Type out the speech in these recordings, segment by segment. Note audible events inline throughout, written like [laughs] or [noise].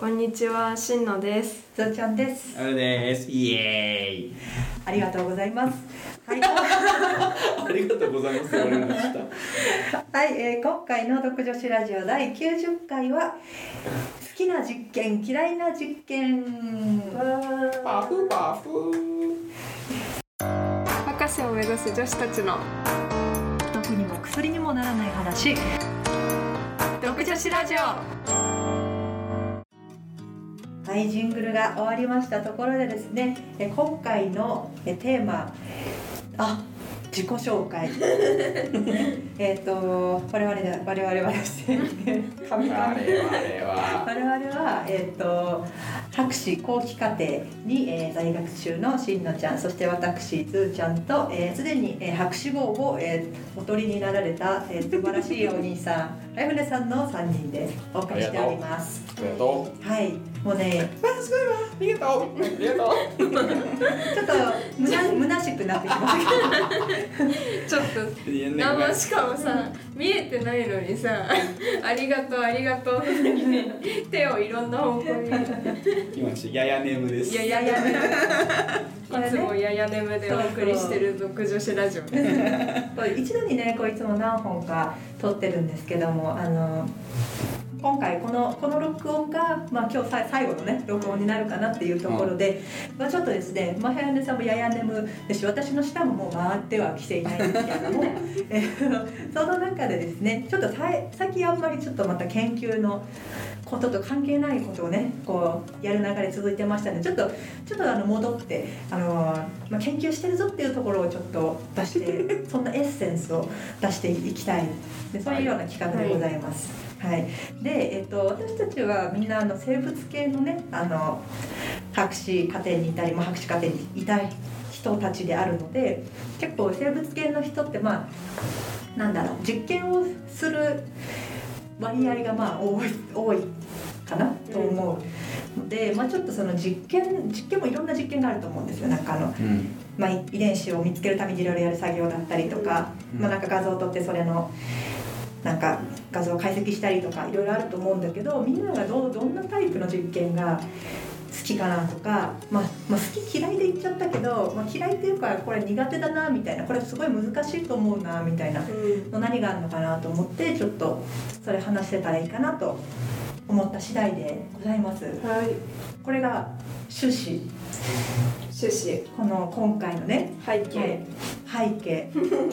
こんにちは、しんのです。ずーちゃんです。あれです。イエーイ。ありがとうございます。はい、[laughs] ありがとうございます。言われました。[laughs] はい、えー今回の独女子ラジオ第90回は。好きな実験、嫌いな実験。パフパフ。博士を目指す女子たちの毒にも薬にもならない話。独女子ラジオ。はい、ジングルが終わりましたところでですね、えー今回のえーテーマ。あ、自己紹介。[laughs] えっと、我々で、我々はですね。[laughs] 神々は。我々は、えー、と博士後期課程に、えー在学中のしんのちゃんそして私ずーちゃんとすで、えー既に、えー博士号を、えーお取りになられた、えー素晴らしいお兄さんあやふねさんの3人でお送りしておりますありがとはいもうねう。わ、すごいわ。ありがとう。ありがと [laughs] ちょっとむな虚しくなってきましたちょっと生しかもさ、見えてないのにさ、ありがとうありがとう手をいろんな方向に。今ちょっとやや眠です。いやいやいやね。いつもやや眠でお送りしてる独女子ラジオ一度にねこういつも何本か撮ってるんですけどもあの今回このこの録音が、まあ、今日さ最後のね録音になるかなっていうところで、まあ、ちょっとですね、まあ、早寝さんもやや眠ですし私の舌ももう回ってはきていないんですけれども [laughs] えーその中でですねちょっとさい最近あんまりちょっとまた研究のことと関係ないことをねこうやる流れ続いてましたのでちょっとちょっとあの戻ってあの、まあ、研究してるぞっていうところをちょっと出して [laughs] そんなエッセンスを出していきたいでそういうような企画でございます。はいで、えっと、私たちはみんなあの生物系のねあの博士課程にいたり、まあ、博士課程にいたい人たちであるので結構生物系の人ってまあなんだろう実験をする割合がまあ多い多いかなと思う。ので、まあ、ちょっとその実験実験もいろんな実験があると思うんですよ。なんかあの、うん。まあ、遺伝子を見つけるためにいろいろやる作業だったりとか、うん。まあ、なんか画像を撮ってそれのなんか画像解析したりとかいろいろあると思うんだけどみんながどどんなタイプの実験が好きかなとか、まあまあ、好き嫌いで言っちゃったけど、まあ、嫌いっていうかこれ苦手だなみたいなこれすごい難しいと思うなみたいなの何があるのかなと思ってちょっとそれ話せたらいいかなと思った次第でございます。はい。これが趣旨趣旨この今回のね背景。背景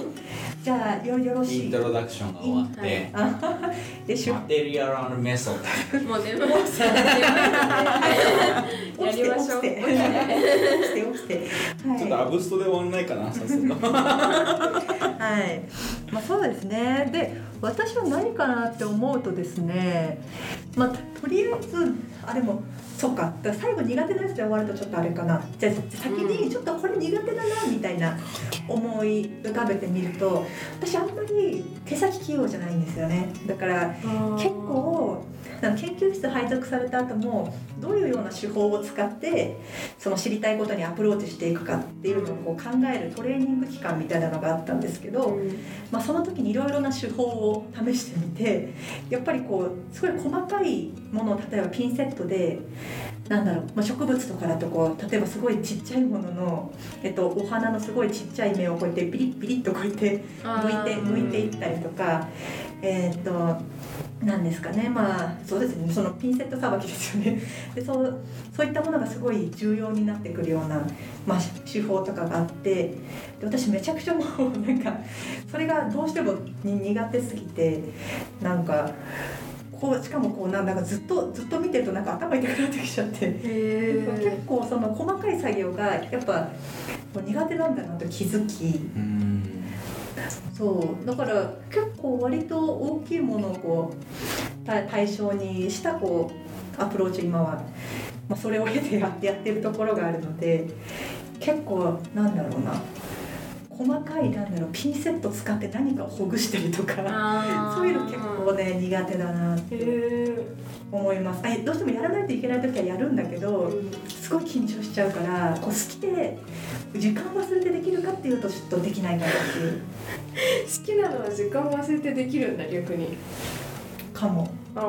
[laughs] じゃあよよろしいイントロダクションが終わって。あでしょマテリアルメソッもう眠いですよ。やりましょう。起きて起きて起きて起きてド。ちょっとアはブストで終わんないかな、さすが。[laughs] い、はい、まあそうですね。で私は何かなって思うとですねまあとりあえずあでもそっか。だから最後苦手なやつで終わるとちょっとあれかな。じゃあ先にちょっとこれ苦手だなみたいな思い浮かべてみると私あんまり手先器用じゃないんですよね。だから結構研究室配属された後もどういうような手法を使ってその知りたいことにアプローチしていくかっていうのをこう考えるトレーニング期間みたいなのがあったんですけど、まあ、その時にいろいろな手法を試してみてやっぱりこうすごい細かいものを例えばピンセットでなんだろう、まあ、植物とかだとこう例えばすごいちっちゃいものの、えっと、お花のすごいちっちゃい芽をこうやってピリッピリッとこうやって剥いて剥いていったりとかえーっとなんですかねまあそうですねそのピンセットさばきですよね [laughs] でそうそういったものがすごい重要になってくるような、まあ、手法とかがあってで私めちゃくちゃもう [laughs] なんかそれがどうしてもに苦手すぎてなんかこうしかもこうなんだかずっとずっと見てるとなんか頭痛くなってきちゃって。へ結構その細かい作業がやっぱ苦手なんだなと気づきうん。そう。だから結構割と大きいものをこう対象にしたこうアプローチ今は、まあ、それを経てやってやってるところがあるので結構なんだろうな。細かいなんだろうピンセット使って何かをほぐしたりとかそういうの結構ね苦手だなって。思います。あどうしてもやらないといけない時はやるんだけどすごい緊張しちゃうからこう好きで時間忘れてできるかっていうとちょっとできないかなっていう。[laughs] 好きなのは時間忘れてできるんだ逆に。かも。あ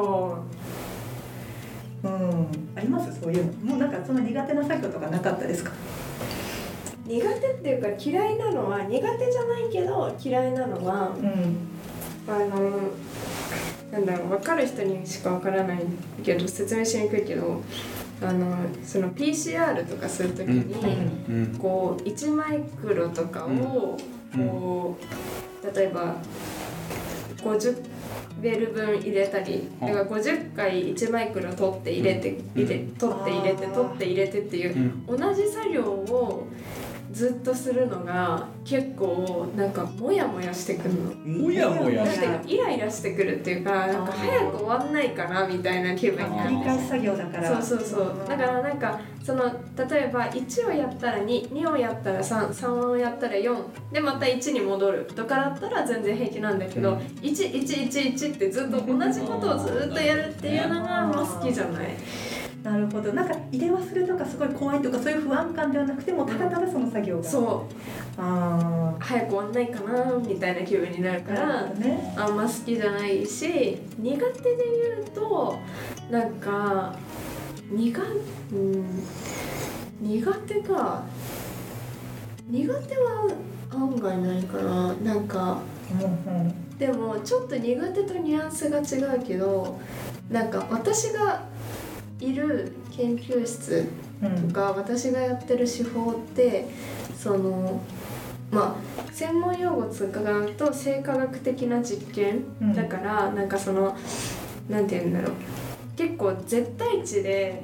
あ。うん。あります？そういうの。もうなんかその苦手な作業とかなかったですか？苦手っていうか嫌いなのは苦手じゃないけど嫌いなのはうん。あのなんだろう分かる人にしか分からないけど説明しにくいけどあのその PCR とかするときに、うん。こう1マイクロとかをこう例えば50ベル分入れたりだから50回1マイクロ取って入れて入れ取って入れて取って入れてっていううん。同じ作業をずっとするのが結構なんかモヤモヤしてくるの。もやもやなんしてイライラしてくるっていうかなんか早く終わんないかなみたいな気分になる繰り返し作業だから。そうそうそう。だからなんかその例えば1をやったら22をやったら33をやったら4でまた1に戻る。とかだったら全然平気なんだけど、うん。1111ってずっと同じことをずっとやるっていうのがあんま好きじゃない。なるほど。なんか入れ忘れとかすごい怖いとかそういう不安感ではなくてもただただその作業が。そう。あ早く終わんないかなみたいな気分になるからね。あんま好きじゃないし苦手で言うとなんか苦,、うん、苦手か。苦手は案外ないかななんかうん。でもちょっと苦手とニュアンスが違うけどなんか私がいる研究室うん。とか私がやってる手法ってそのまあ専門用語を使うと生化学的な実験、うん。だからなんかそのなんて言うんだろう。結構絶対値で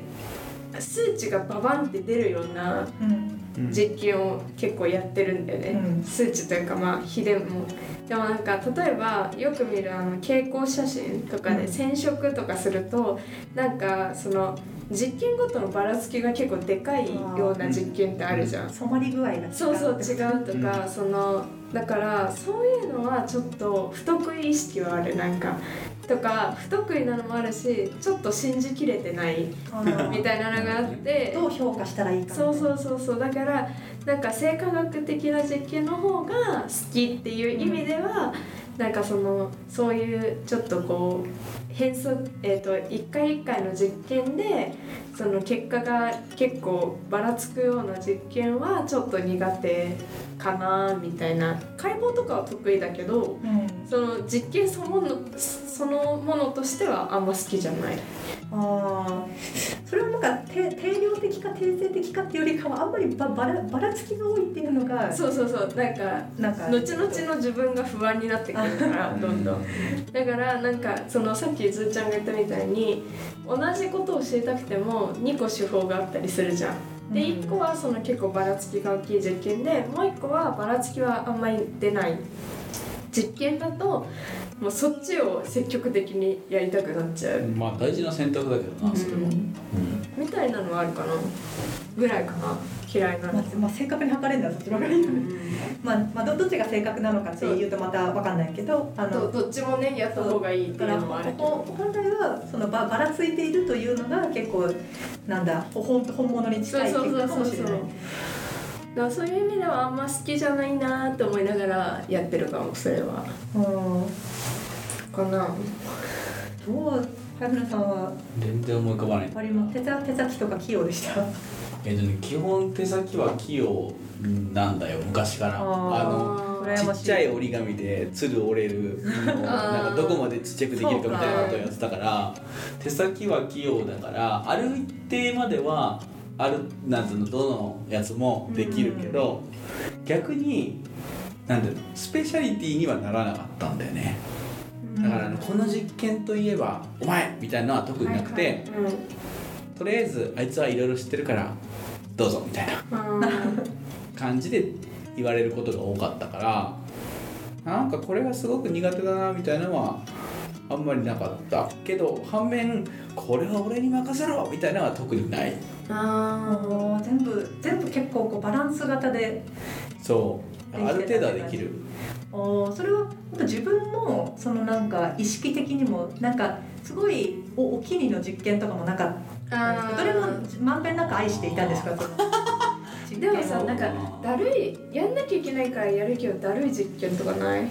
数値がババンって出るようなうん。実験を結構やってるんだよね、うん。数値というかまあ比でも。でもなんか例えばよく見るあの蛍光写真とかでうん。染色とかすると、なんかその実験ごとのばらつきが結構でかいような実験ってあるじゃん。染まり具合がそうそう違うとか、そのだからそういうのはちょっと不得意意識はあるなんか。とか不得意なのもあるしちょっと信じきれてないみたいなのがあって。どう評価したらいいかそうそうそうそう。だからなんか生化学的な実験の方が好きっていう意味では、なんかそのそういうちょっとこう変則えっ、と一回一回の実験でその結果が結構ばらつくような実験はちょっと苦手かなみたいな。解剖とかは得意だけどうん。その実験そのものそのものとしてはあんま好きじゃない。ああそれはなんか定定量的か定性的かっていうよりかはあんまりばばらばらつきが多いっていうのが。そうそうそう。なんかなんか後々の自分が不安になってくるからどんどん。だからなんかそのさっきずーちゃんが言ったみたいに同じことを知りたくても2個手法があったりするじゃん。でうん。1個はその結構ばらつきが大きい実験でもう1個はばらつきはあんまり出ない。実験だともうそっちを積極的にやりたくなっちゃう。まあ大事な選択だけどなそれは、うん。みたいなのはあるかな。ぐらいかな嫌いなの。まあ、まあ、正確に測れるんだそっちの方がいいよね、まあ、まあどどっちが正確なのかっていうとまたわかんないけどあのどどっちもねやった方がいいっていうだからのもあるけど。ほ本来はそのばばらついているというのが結構なんだほ本本物に近いそう結そうそうそう。果かもしれない。だからそういう意味ではあんま好きじゃないなって思いながらやってるかもそれは。うん。かな。どう春菜さんは？全然思い浮かばない。割も手先手先とか器用でした？えっとね基本手先は器用なんだよ昔から。あのちっちゃい折り紙で鶴折れる [laughs] なんかどこまでちっちゃくできるかみたいなことをやってたから手先は器用だからある一定まではあるなんつうのどのやつもできるけど、逆になんだろうスペシャリティにはならなかったんだよね。だからあのこの実験といえば「お前!」みたいなのは特になくて、うん。とりあえずあいつはいろいろ知ってるからどうぞみたいな。感じで言われることが多かったからなんかこれがすごく苦手だなみたいなのはあんまりなかったけど反面これは俺に任せろみたいなのは特にない。あーもう全部全部結構こうバランス型でそう。ある程度はできる。おそれは自分のそのなんか意識的にもなんかすごいおお気に入りの実験とかもなかったどどれもまんべんなく愛していたんですか？[laughs] でもさなんかだるいやんなきゃいけないからやるけどだるい実験とかない？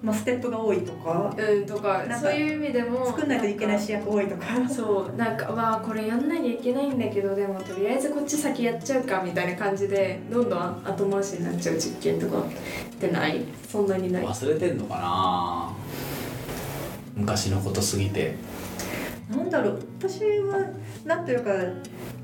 まあ、ステップが多いとか。うんとかなんかそういう意味でも作んないといけない主役多いとか。そうなんかわあこれやんなきゃいけないんだけどでもとりあえずこっち先やっちゃうかみたいな感じでどんどん後回しになっちゃう実験とかってない？そんなにない？忘れてんのかな？昔のことすぎてなんだろう私はなんというか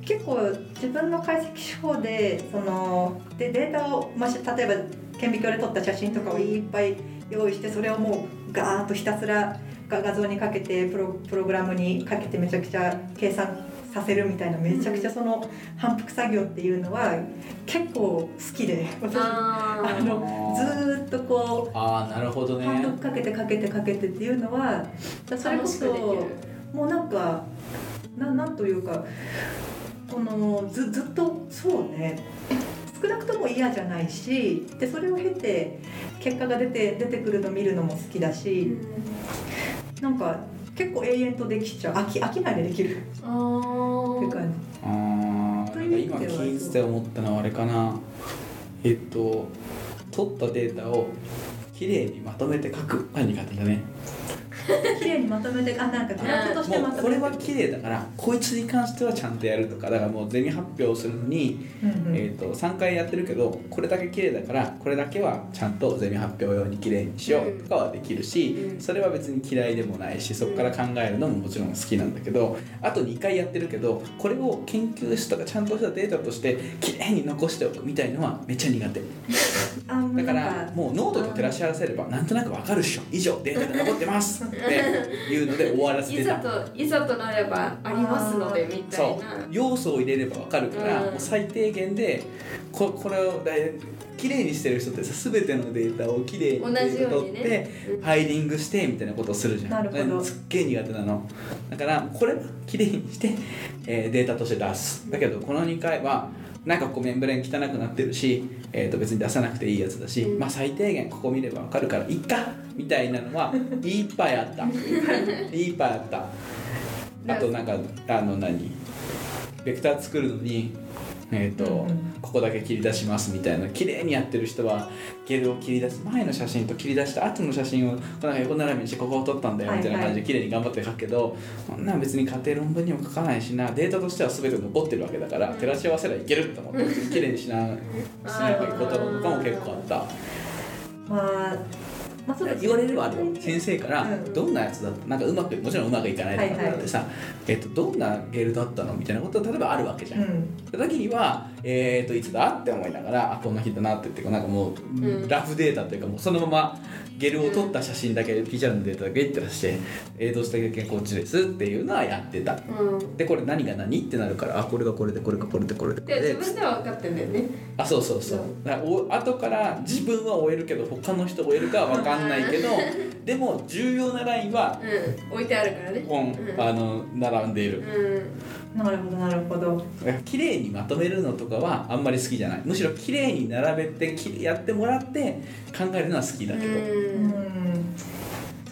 結構自分の解析手法でそのでデータを、まあ、し例えば顕微鏡で撮った写真とかをいっぱい用意してそれをもうガーッとひたすら画画像にかけてプロプログラムにかけてめちゃくちゃ計算させるみたいなめちゃくちゃその反復作業っていうのは結構好きで私あのずーっとこうああなるほどね。反復かけてかけてかけてっていうのはそれこ楽しくできそるもうなんかななんというかこのずずっとそうね。少なくとも嫌じゃないしでそれを経て結果が出て出てくるの見るのも好きだしなんか結構永遠とできちゃう。飽き飽きないでできる。あー。っていう感あー。なんか今聞いてて思ったのはあれかな。えっと取ったデータをきれいにまとめて書くは苦手だね。じ綺麗にまとめてあなんかグラフとしてまとめて。は綺麗だからこいつに関してはちゃんとやるとかだからもうゼミ発表するのに、うんうん。えー、と3回やってるけどこれだけ綺麗だからこれだけはちゃんとゼミ発表用に綺麗にしようとかはできるし、うんそれは別に嫌いでもないしそこから考えるのももちろん好きなんだけどあと2回やってるけどこれを研究室とかちゃんとしたデータとして綺麗に残しておくみたいのはめっちゃ苦手。[laughs] だからもうノートに照らし合わせればなんとなくわかるっしょ。以上データが残ってますっていうので終わらせてた。いざといざとなればありますのでみたいな。要素を入れればわかるから、うん。もう最低限でここれをだい綺麗にしてる人ってさ全てのデータを綺麗に同じよう取って、にね。うんファイリングしてみたいなことをするじゃん。なるほど。すっげえ苦手なの。だからこれは綺麗にして、えーデータとして出す。だけどこの2回はなんかこうメンブレン汚くなってるし、えー、と別に出さなくていいやつだし、うん。まあ最低限ここ見ればわかるからいっかみたいなのは [laughs] いっぱいあった。いっぱいあった。あとなんかあの何？ベクター作るのにえーとうんうんここだけ切り出しますみたいな綺麗にやってる人はゲルを切り出す前の写真と切り出した後の写真をこうなんか横並びにしてここを撮ったんだよみたいな感じで綺麗に頑張って書くけど、こんなん別に家庭論文にも書かないしなデータとしては全て残ってるわけだから照らし合わせればいけると思って綺麗にしなしないこととかも結構あった。まあまあそうですね。言われればあるよ先生からうん。どんなやつだったなんかうまくもちろんうまくいかないとかってさ、えっと、どんなゲルだったの？みたいなことが例えばあるわけじゃん。うん。時には、えー、といつだって思いながらあこんな日だなって言ってなんかもう、ん。ラフデータというかもうそのままゲルを撮った写真だけ PCR のデータだけって出して映像した経験こっちですっていうのはやってた。うん。でこれ何が何ってなるからあこれがこれでこれがこれでこれでこれでで自分では分かってんだよね。あそうそうそう。だからお後から自分は終えるけど他の人終えるかは分かんないけど [laughs] でも重要なラインはうん。置いてあるからね。ポン、うん。あの並んでいる。うん。なるほどなるほど。綺麗にまとめるのとかはあんまり好きじゃない。むしろ綺麗に並べてきやってもらって考えるのは好きだけど、ううんん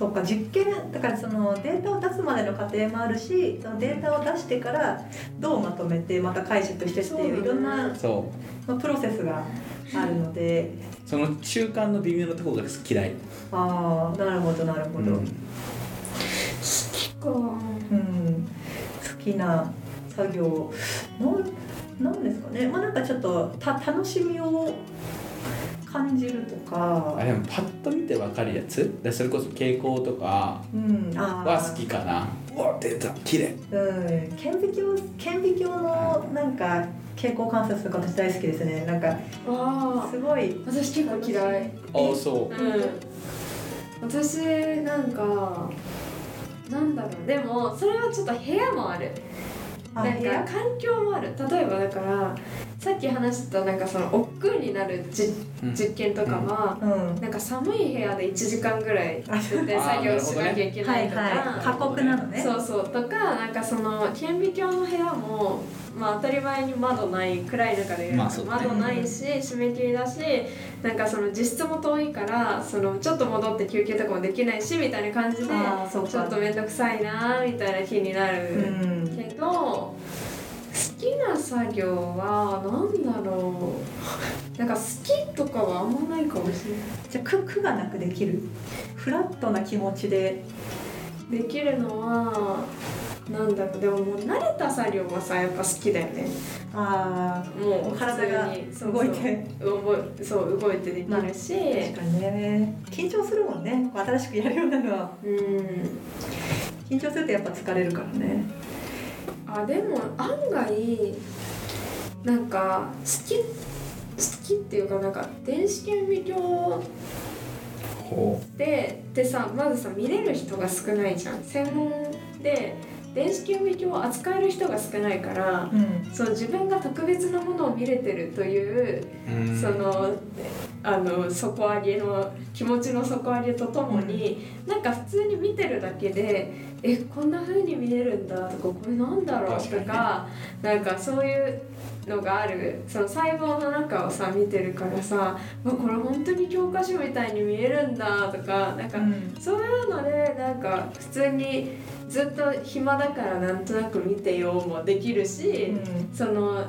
そうか実験だからそのデータを出すまでの過程もあるしそのデータを出してからどうまとめてまた解釈してっていういろんな、そう。まあ、プロセスがあるので。その中間の微妙なところが嫌い、ああなるほどなるほど、うん。か。うん、好きな作業なんなんですかね。まあなんかちょっとた楽しみを感じるとか。あでもパッと見て分かるやつ？でそれこそ傾向とかうん。あー。は好きかな？うわ出た綺麗。うん。顕微鏡顕微鏡のなんか傾向観察とか私大好きですね。なんかあ。すごい。私結構嫌い。あそう。うん。私なんかなんだろう。でもそれはちょっと部屋もある。なんかあ部屋？環境もある。例えばだからさっき話したなんかその億劫になるじうん。実験とかは、うん。なんか寒い部屋で1時間ぐらい絶対作業しなきゃいけないとか、はいはい過酷なのね。そうそう。とかなんかその顕微鏡の部屋もまあ当たり前に窓ない暗い中で、窓ないし締め切りだしなんかその実質も遠いからそのちょっと戻って休憩とかもできないしみたいな感じでちょっと面倒くさいなみたいな日になうるんけど、好きな作業は何だろなんか好きとかはあんまないかもしれない。じゃあ苦苦がなくできる？フラットな気持ちで。できるのはなんだろう。でももう慣れた作業はさやっぱ好きだよね。ああもう体が動いて。そう動いて。できるし、確かにね。緊張するもんね。新しくやるようなのは。うん。緊張するとやっぱ疲れるからねあでも案外なんか好き好きっていうかなんか電子顕微鏡ででさまずさ見れる人が少ないじゃん。専門で電子顕微鏡を扱える人が少ないからうん。そう自分が特別なものを見れてるといううそのあの底上げの気持ちの底上げとともに、なんか普通に見てるだけでえこんな風に見えるんだとかこれなんだろうと確かなんかそういうのがある。その細胞の中をさ見てるからさわこれ本当に教科書みたいに見えるんだとかなんか、うん。そういうのでなんか普通にずっと暇だからなんとなく見てようもできるし。その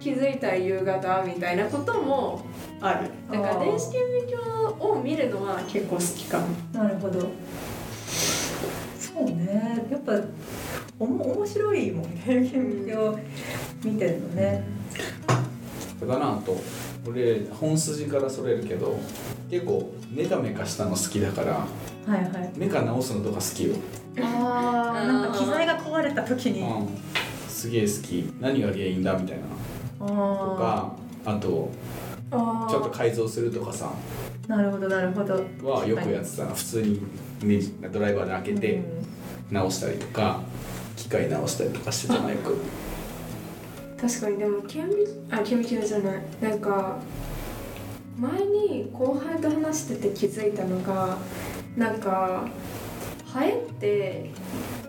気づいたら夕方みたいなこともある。だから電子顕微鏡を見るのは結構好きかも。なるほど。そうね。やっぱおも面白いもんね顕微鏡見てるのね。だなと俺本筋からそれるけど結構メカメカしたの好きだからはいはい。メカ直すのとか好きよ、ああなんか機材が壊れた時に。うん、すげえ好き。何が原因だみたいな。とあかあとあちょっと改造するとかさ。あなるほどなるほど。はよくやってたな。普通にネジドライバーで開けて直したりとか。機械直したりとかしてたなよく。確かにでも顕微あ顕微鏡じゃない。なんか前に後輩と話してて気づいたのがなんかハエって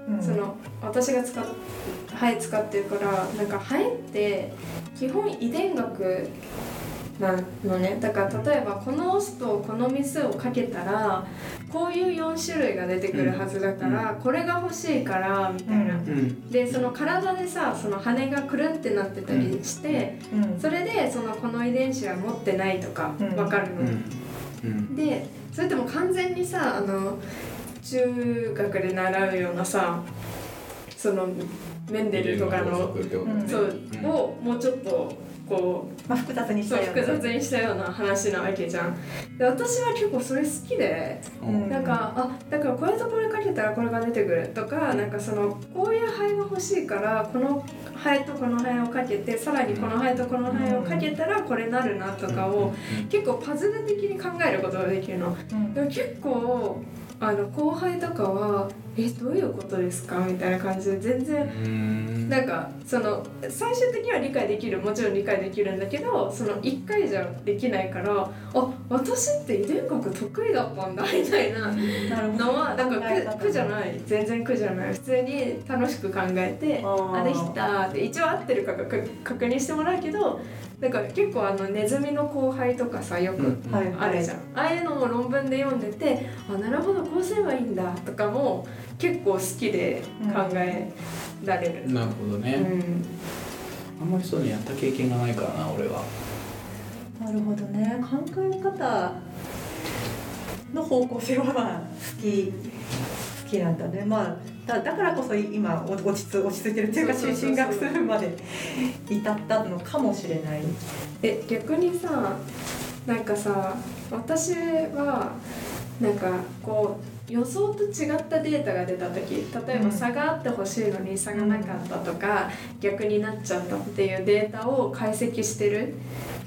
うん。その私が使っハエ使ってるからなんかハエって基本遺伝学なのね。だから例えばこのオスとこのメスをかけたらこういう4種類が出てくるはずだから、これが欲しいからみたいな、うん。うんでその体でさその羽がくるんってなってたりして、うん。それでそのこの遺伝子は持ってないとかうん。分かるの、うん。うん。でそれってもう完全にさあの中学で習うようなさそのメンデルとかの、そう、うんをもうちょっとこまあ複雑にうそうしたような。複雑にしたような話なわけじゃん。で私は結構それ好きでうん。なんかあだからこれとこれかけたらこれが出てくるとかなんかそのこういうハエが欲しいからこのハエとこのハエをかけてさらにこのハエとこのハエをかけたらこれなるなとかを結構パズル的に考えることができるの。うん。でも結構あの後輩とかは「えどういうことですか?」みたいな感じで全然うん。なんかその最終的には理解できるもちろん理解できるんだけどその1回じゃできないからあ私って遺伝学得意だったんだみたいなのはなんか苦苦じゃない。全然苦じゃない。普通に楽しく考えてあできたって一応合ってるか確確認してもらうけどなんか結構あのネズミの後輩とかさよくはい。あるじゃん、ああいうのも論文で読んでてあなるほどこうすればいいんだとかも結構好きで考えられる。なるほどね、うん。あんまりそういうのやった経験がないからな俺は。なるほどね。考え方の方向性はまあ好き好きなんだね。まあだだからこそ今お落ち着落ち着いてるっていうか進学するまで至ったのかもしれない。え逆にさなんかさ私はなんかこう予想と違ったデータが出た時例えばうん。差があってほしいのに差がなかったとか、逆になっちゃったっていうデータを解析してる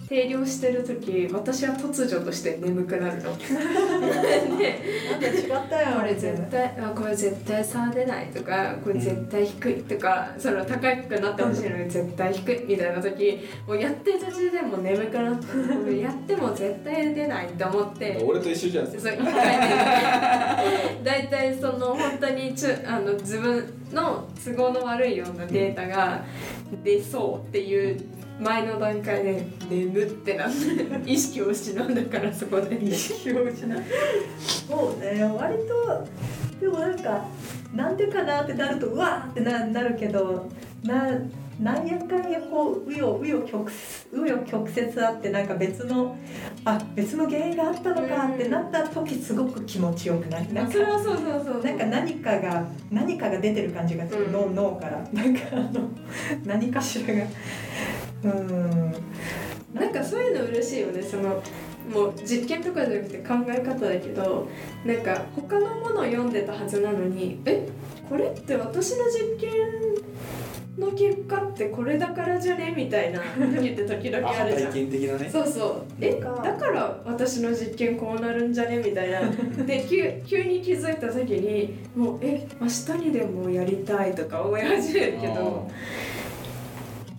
定量してる時私は突如として眠くなるの。で [laughs] なんで違ったよこれ絶対あこれ絶対差出ないとかこれ絶対低いとか、その高くなってほしいのに絶対低いみたいな時もうやってる途中でもう眠くなってやっても絶対出ないと思って。俺と一緒じゃん。[laughs] そう。一回で大体その本当にちゅあの自分の都合の悪いようなデータが出そうっていう前の段階で眠ってなって意識を失うんだからそこで。意識を失うそうね割とでもなんかなんでかなってなるとうわーってななるけど。ななんやかんやこう紆余紆余曲紆余曲折あってなんか別のあ別の原因があったのかってなった時すごく気持ちよくない？なんかそれはそうそうそうなんか何かが何かが出てる感じがする、うん。脳脳からなんかあの何かしらがうん。なんかそういうの嬉しいよね。そのもう実験とかじゃなくて考え方だけどなんか他のものを読んでたはずなのにえ？これって私の実験の結果ってこれだからじゃね？みたいな時って時々あるじゃん。体験的なね。そうそう。え？だから私の実験こうなるんじゃね？みたいな。で急急に気づいた時にもうえ？明日にでもやりたいとか思い始めるけど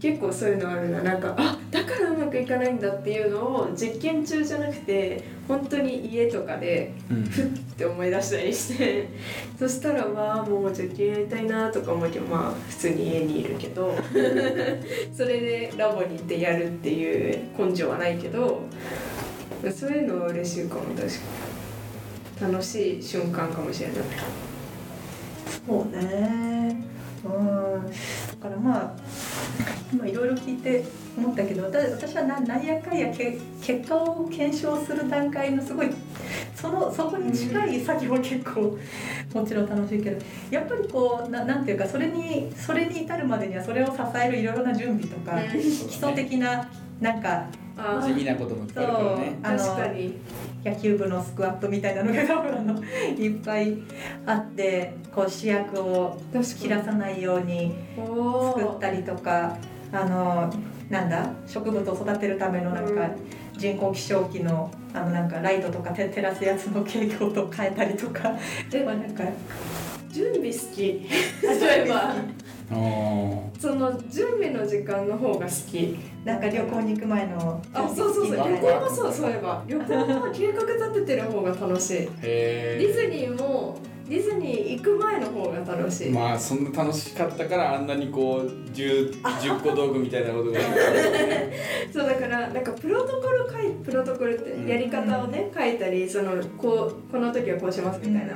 結構そういうのあるな。なんかあだからうまくいかないんだっていうのを実験中じゃなくて本当に家とかでうん。ふって思い出したりして。[laughs] そしたらわあもう実験やりたいなとか思うけどまあ普通に家にいるけど。[laughs] それでラボに行ってやるっていう根性はないけどそういうのは嬉しいかも確かに。楽しい瞬間かもしれない。そうね。うん。だからまあ今いろいろ聞いて思ったけど私私はななんやかんやけ結果を検証する段階のすごいそのそこに近い作業は結構もちろん楽しいけどやっぱりこうななんていうかそれにそれに至るまでにはそれを支えるいろいろな準備とかうん基礎的ななんかあ地味なこともいっぱいあるからね。あの確かに。野球部のスクワットみたいなのが [laughs] 多分あのいっぱいあってこう主役を切らさないようにお作ったりとかあのなんだ植物を育てるためのなんか人工気象機のあのなんかライトとか照照らすやつの傾向と変えたりとか。[laughs] でまあなんか [laughs] 準備好き。例えばおその準備の時間の方が好きなんか旅行に行く前のあそうそうそう。旅行もそうそういえば。旅行も計画立ててる方が楽しい。ディズニーもディズニー行く前の方が楽しい、まあそんな楽しかったからあんなにこう 10, 10個道具みたいなことが [laughs] そうだからなんかプロトコル書いプロトコルってやり方をね書いたりそのこうこの時はこうしますみたいな、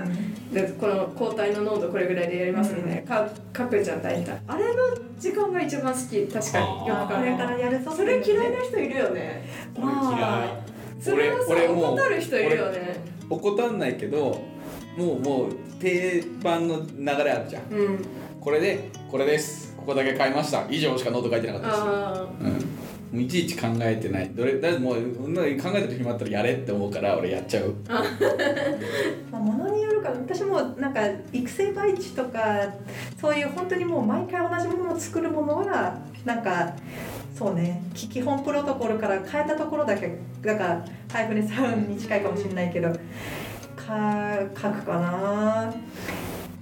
でこの抗体の濃度これぐらいでやりますみたいな、か書くじゃん大体。あれの時間が一番好き。確かに。これからやるぞ。それ嫌いな人いるよね。俺嫌それはさ怠る人いるよね。怠んないけどもうもう定番の流れあるじゃん。うん。これでこれです。ここだけ買いました。以上しかノート書いてなかったです。あうんいちいち考えてない。どれだもう考えてる暇あったらやれって思うから俺やっちゃう。[laughs] まあ、ものによるから私もなんか育成培地とかそういう本当にもう毎回同じものを作るものはなんかそうねき基本プロトコルから変えたところだけだからハイフネさんに近いかもしれないけどか書くかな。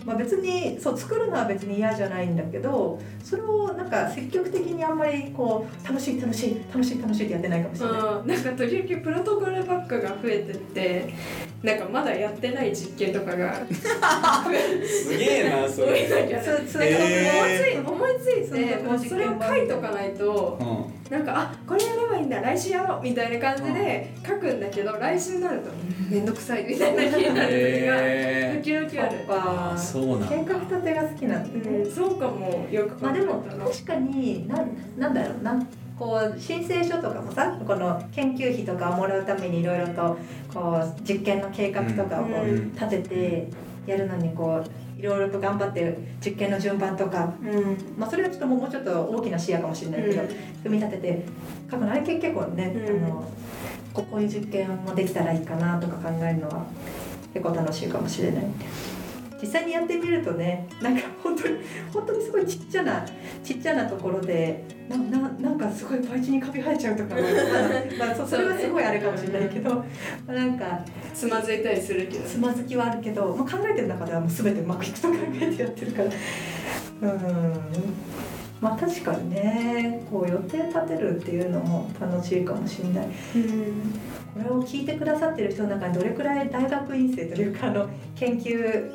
まあ、別にそう作るのは別に嫌じゃないんだけどそれをなんか積極的にあんまりこう楽しい楽しい楽しい楽しいってやってないかもしれない。うんなんか時々プロトコルばっかが増えてってなんかまだやってない実験とかがすげえなそれ。んだけどつつえ思いつい思いついてそうもうそれを書いとかないとうんなんかあこれやればいいんだ来週やろうみたいな感じで書くんだけど来週になるとうんめんどくさいみたいな気になるへ時が時々ある。そっか。ーそうなん計画立てが好きなんだね、うん。そうかもよく。考まあでも確かになんなんだろうなこう申請書とかもさこの研究費とかをもらうためにいろいろとこう実験の計画とかを立ててやるのにこういろいろと頑張って実験の順番とか、うん。まあ、それはちょっともうちょっと大きな視野かもしれないけど、うん。組み立てて書くのあれ結構ね、うん。あのここういう実験もできたらいいかなとか考えるのは結構楽しいかもしれない。実際にやってみるとねなんか本当に本当にすごいちっちゃなちっちゃなところでなななんかすごいパイチにカビ生えちゃうとか、[laughs] まあまあ、そそれはすごいあれかもしれないけど、まあなんかつまずいたりするけど。つまずきはあるけど、まあ、考えてる中ではもう全てうまくいくと考えてやってるから。うんまあ確かにねこう予定立てるっていうのも楽しいかもしれない。うんこれを聞いてくださってる人の中にどれくらい大学院生というかあの研究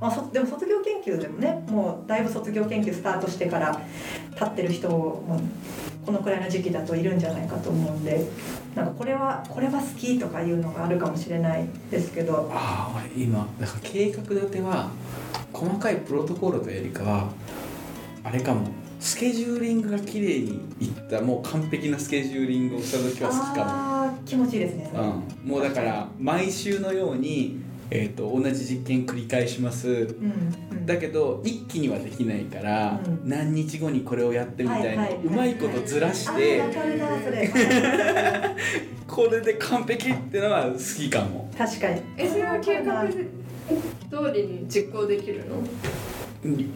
まあ、でも卒業研究でもねもうだいぶ卒業研究スタートしてから立ってる人もこのくらいの時期だといるんじゃないかと思うんでなんかこれはこれは好きとかいうのがあるかもしれないですけど。ああ俺今だから計画立ては細かいプロトコルというよりかはあれかも。スケジューリングが綺麗にいったもう完璧なスケジューリングをした時は好きかあー気持ちいいですね、も、うん、もうだから毎週のように、えー、と同じ実験繰り返します。うんうん。だけど一気にはできないから、うん。何日後にこれをやってみたいな、はいはいうまいことずらしてわかるなそれ。[laughs] これで完璧ってのは好きかも。確かに。えそれは計画通りに実行できるの？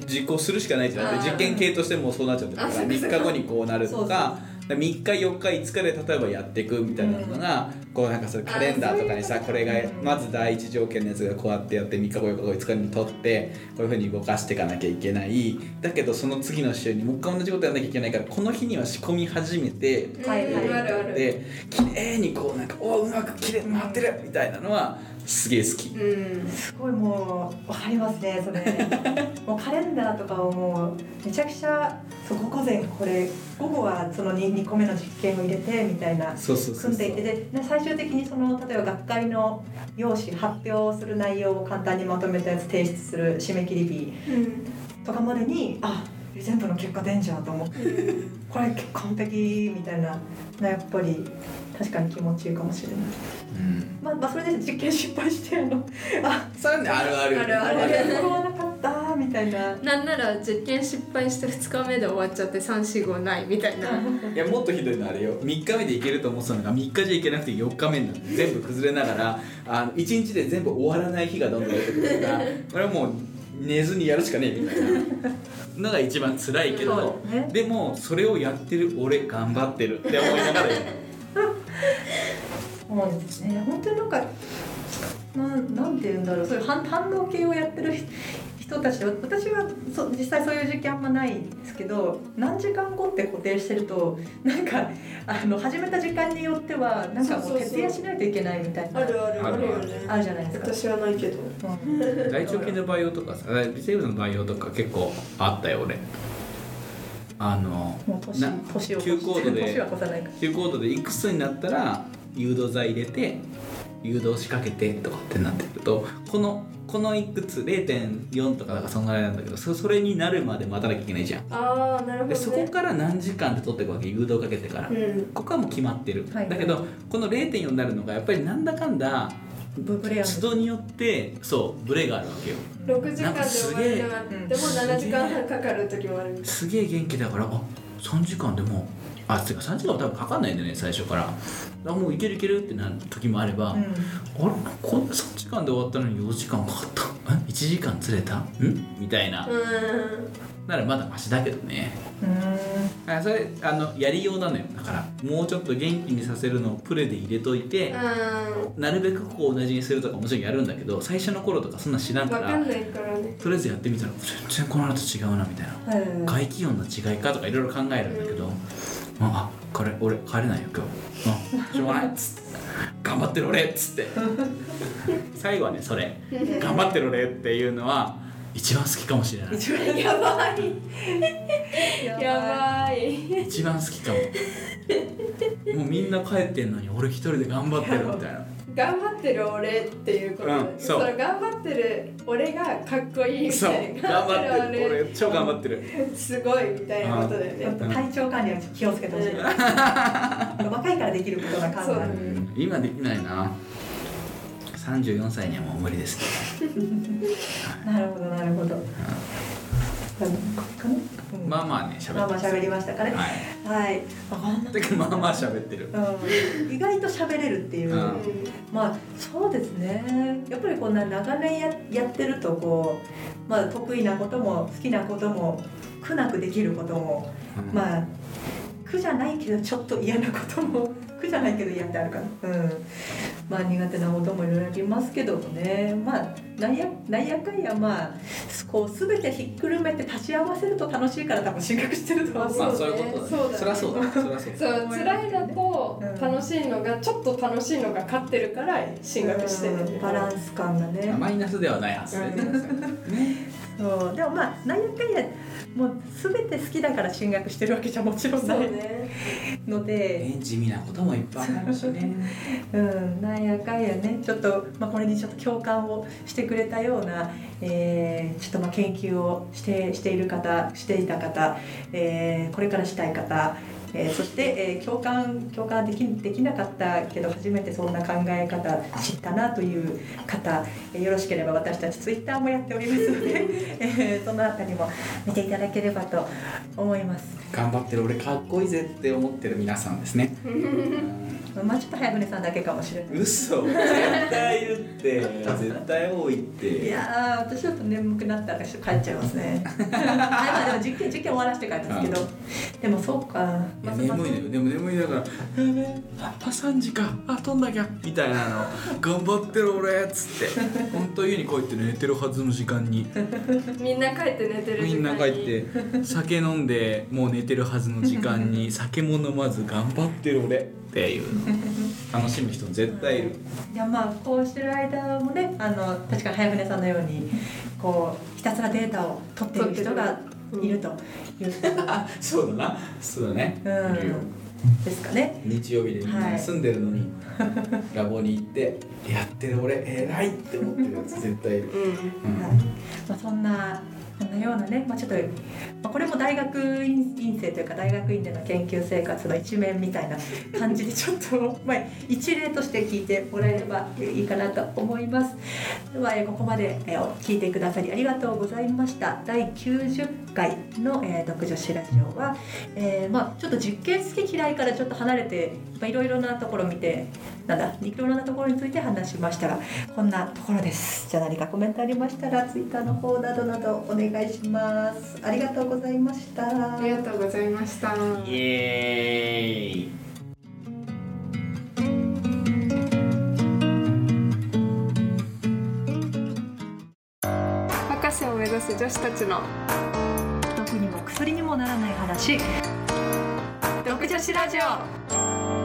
実行するしかないじゃん。あー。実験系としてもそうなっちゃってるからあそっかそっか。3日後にこうなるとか3日4日5日で例えばやっていくみたいなのが、こうなんかそれカレンダーとかにさこれがうんまず第一条件のやつがこうやってやって3日後4日後5日に取ってこういうふうに動かしていかなきゃいけない。だけどその次の週にもう一回同じことやらなきゃいけないからこの日には仕込み始めてはいはい。で綺麗にこうなんかおうまく綺麗に回ってるみたいなのはすげえ好き。うん。すごいもうわかりますねそれ。[laughs] もうカレンダーとかをもうめちゃくちゃそう午前これ午後はその 2, 2個目の実験を入れてみたいなそうそう組んでいてでで最終的にその例えば学会の用紙発表する内容を簡単にまとめたやつ提出する締め切り日うん。とかまでにあ全部の結果出んじゃんと思って。[laughs] これ完璧みたいな。やっぱり確かに気持ちいいかもしれない。うん。まあ、まあそれで実験失敗してあの [laughs] あそれはねあるある。あるある。あれ使わなかったみたいな。なんなら実験失敗して2日目で終わっちゃって345ないみたいな。[laughs] いやもっとひどいのあれよ。3日目でいけると思ってたのが3日じゃいけなくて4日目になって全部崩れながらあの1日で全部終わらない日がどんどん出てくるからこれはもう寝ずにやるしかねえみたいな。のが一番辛いけどね。でもそれをやってる俺頑張ってるって思いながらやるそうですね。本当になんかなんなんて言うんだろう。そういう反反応系をやってる人人たちで私はそ実際そういう実験あんまないんですけど何時間後って固定してるとなんかあの始めた時間によってはなんかもう徹夜しないといけないみたいなあるあるあるよね。あるじゃないですか。私はないけど。うん。大腸系の培養とかさ微生物の培養とか結構あったよ俺あのもう年な年を急コードでコードでいくつになったら誘導剤入れて誘導仕掛けてとかってなってくるとこのこのいくつ0.4とかだからそんぐらいなんだけどそそれになるまで待たなきゃいけないじゃん。ああなるほど、ね、でそこから何時間で取っていくわけ？誘導かけてから、うん。ここはもう決まってる、はいだけどこの0.4になるのがやっぱりなんだかんだブブレア都度によってそうブレがあるわけよ。6時間で終わるのがあってもなんかすげえ7時間半かかる時もあるすげえ元気だからあ3時間でもあてか3時間は多分かかんないんだよね最初から。あもういけるいけるってなる時もあれば、うん。あれこんな3時間で終わったのに4時間かかった？え？1時間ずれた？ん？みたいな、うーんならまだマシだけどね。うん。あそれあのやりようなのよ。だからもうちょっと元気にさせるのをプレで入れといて、なるべくここを同じにするとかもちろんやるんだけど最初の頃とかそんな知らんから分かんないからね。とりあえずやってみたら全然この後違うなみたいな。はい外気温の違いかとかいろいろ考えるんだけど、ああこれ俺帰れないよ今日。あしょうがないっつって。頑張ってる俺っつって。[laughs] 最後はねそれ。[laughs] 頑張ってる俺っていうのは一番好きかもしれない。一番やばい。ややばい。一番好きかも。もうみんな帰ってんのに俺一人で頑張ってるみたいな。頑張ってる俺っていうことで、うんそう。の頑張ってる俺がかっこいいみたいな。頑張ってる。俺。超頑張ってる。すごいみたいなことだよねちょっと体調管理は気をつけてほしい。[laughs] 若いからできることが考そう。える。今できないな34歳にはもう無理ですね。[laughs] なるほどなるほど。うん。まあまあね喋まあまあ喋りましたかね。はい。はい。まあまあ喋ってる。うん。意外と喋れるっていう。うん。まあそうですね。やっぱりこんな長年ややってるとこうまあ得意なことも好きなことも苦なくできることもうん。まあ苦じゃないけどちょっと嫌なことも苦じゃないけど嫌ってあるから、うん、まあ苦手なこともいろいろありますけどもね。まあなんやなんやかんやまあこう全てひっくるめて足し合わせると楽しいから多分進学してると思う。まあそういうことだそうだね。そりゃそうだ。そりゃそうだ。そう辛いのとうん楽しいのがちょっと楽しいのが勝ってるから進学してる。うん。バランス感がね。マイナスではないはずだよねね [laughs] そう。でもまあなんやかんやもう全て好きだから進学してるわけじゃもちろんないね。ので、ね地味なこともいっぱいあるしね。[laughs] うん、なんやかんやねちょっと、まあ、これにちょっと共感をしてくれたような、えーちょっとまあ研究をしてしている方していた方、えーこれからしたい方えーそして、えー共感共感できできなかったけど初めてそんな考え方知ったなという方、えーよろしければ私たちツイッターもやっておりますので、[laughs] えーそのあたりも見ていただければと思います。頑張ってる俺かっこいいぜって思ってる皆さんですね [laughs] まあちょっと早船さんだけかもしれない。嘘。絶対いるって。絶対多いって。いやー私ちょっと眠くなったら帰っちゃいますね。[laughs] あまあでも実験実験終わらせて帰るんですけど、でもそうか。まさか眠いのよでも眠いだから「やべえあ3時かあ飛んなきゃ」みたいなの「頑張ってる俺」っつって。本当家に帰って寝てるはずの時間に。みんな帰って寝てる時間に。みんな帰って酒飲んでもう寝てるはずの時間に。酒も飲まず頑張ってる俺っていうの。[laughs] 楽しむ人絶対いる。いやまあこうしてる間もねあの確かに早船さんのようにこうひたすらデータを取っている人がいるという、あ [laughs] そうだな。そうだね、うん。いるよ。ですかね。日曜日でみんな休んでるのに、[laughs] ラボに行ってやってる俺偉いって思ってるやつ絶対いる、うん。うん。はい。まあ、そんなそんなようなね、まあ、ちょっと、まあ、これも大学院院生というか大学院での研究生活の一面みたいな感じでちょっと、まあ、一例として聞いてもらえればいいかなと思います。では、えここまで、え聞いてくださりありがとうございました。第90回の、えー独女子ラジオは、えーまあ、ちょっと実験好き嫌いからちょっと離れていろいろなところを見てなんだいろいろなところについて話しましたがこんなところです。じゃあ何かコメントありましたらツイッターの方などなどお願いします。ありがとうございました。ありがとうございましたイエーイ博士を目指す女子たちの毒にも薬にもならない話。独女子ラジオ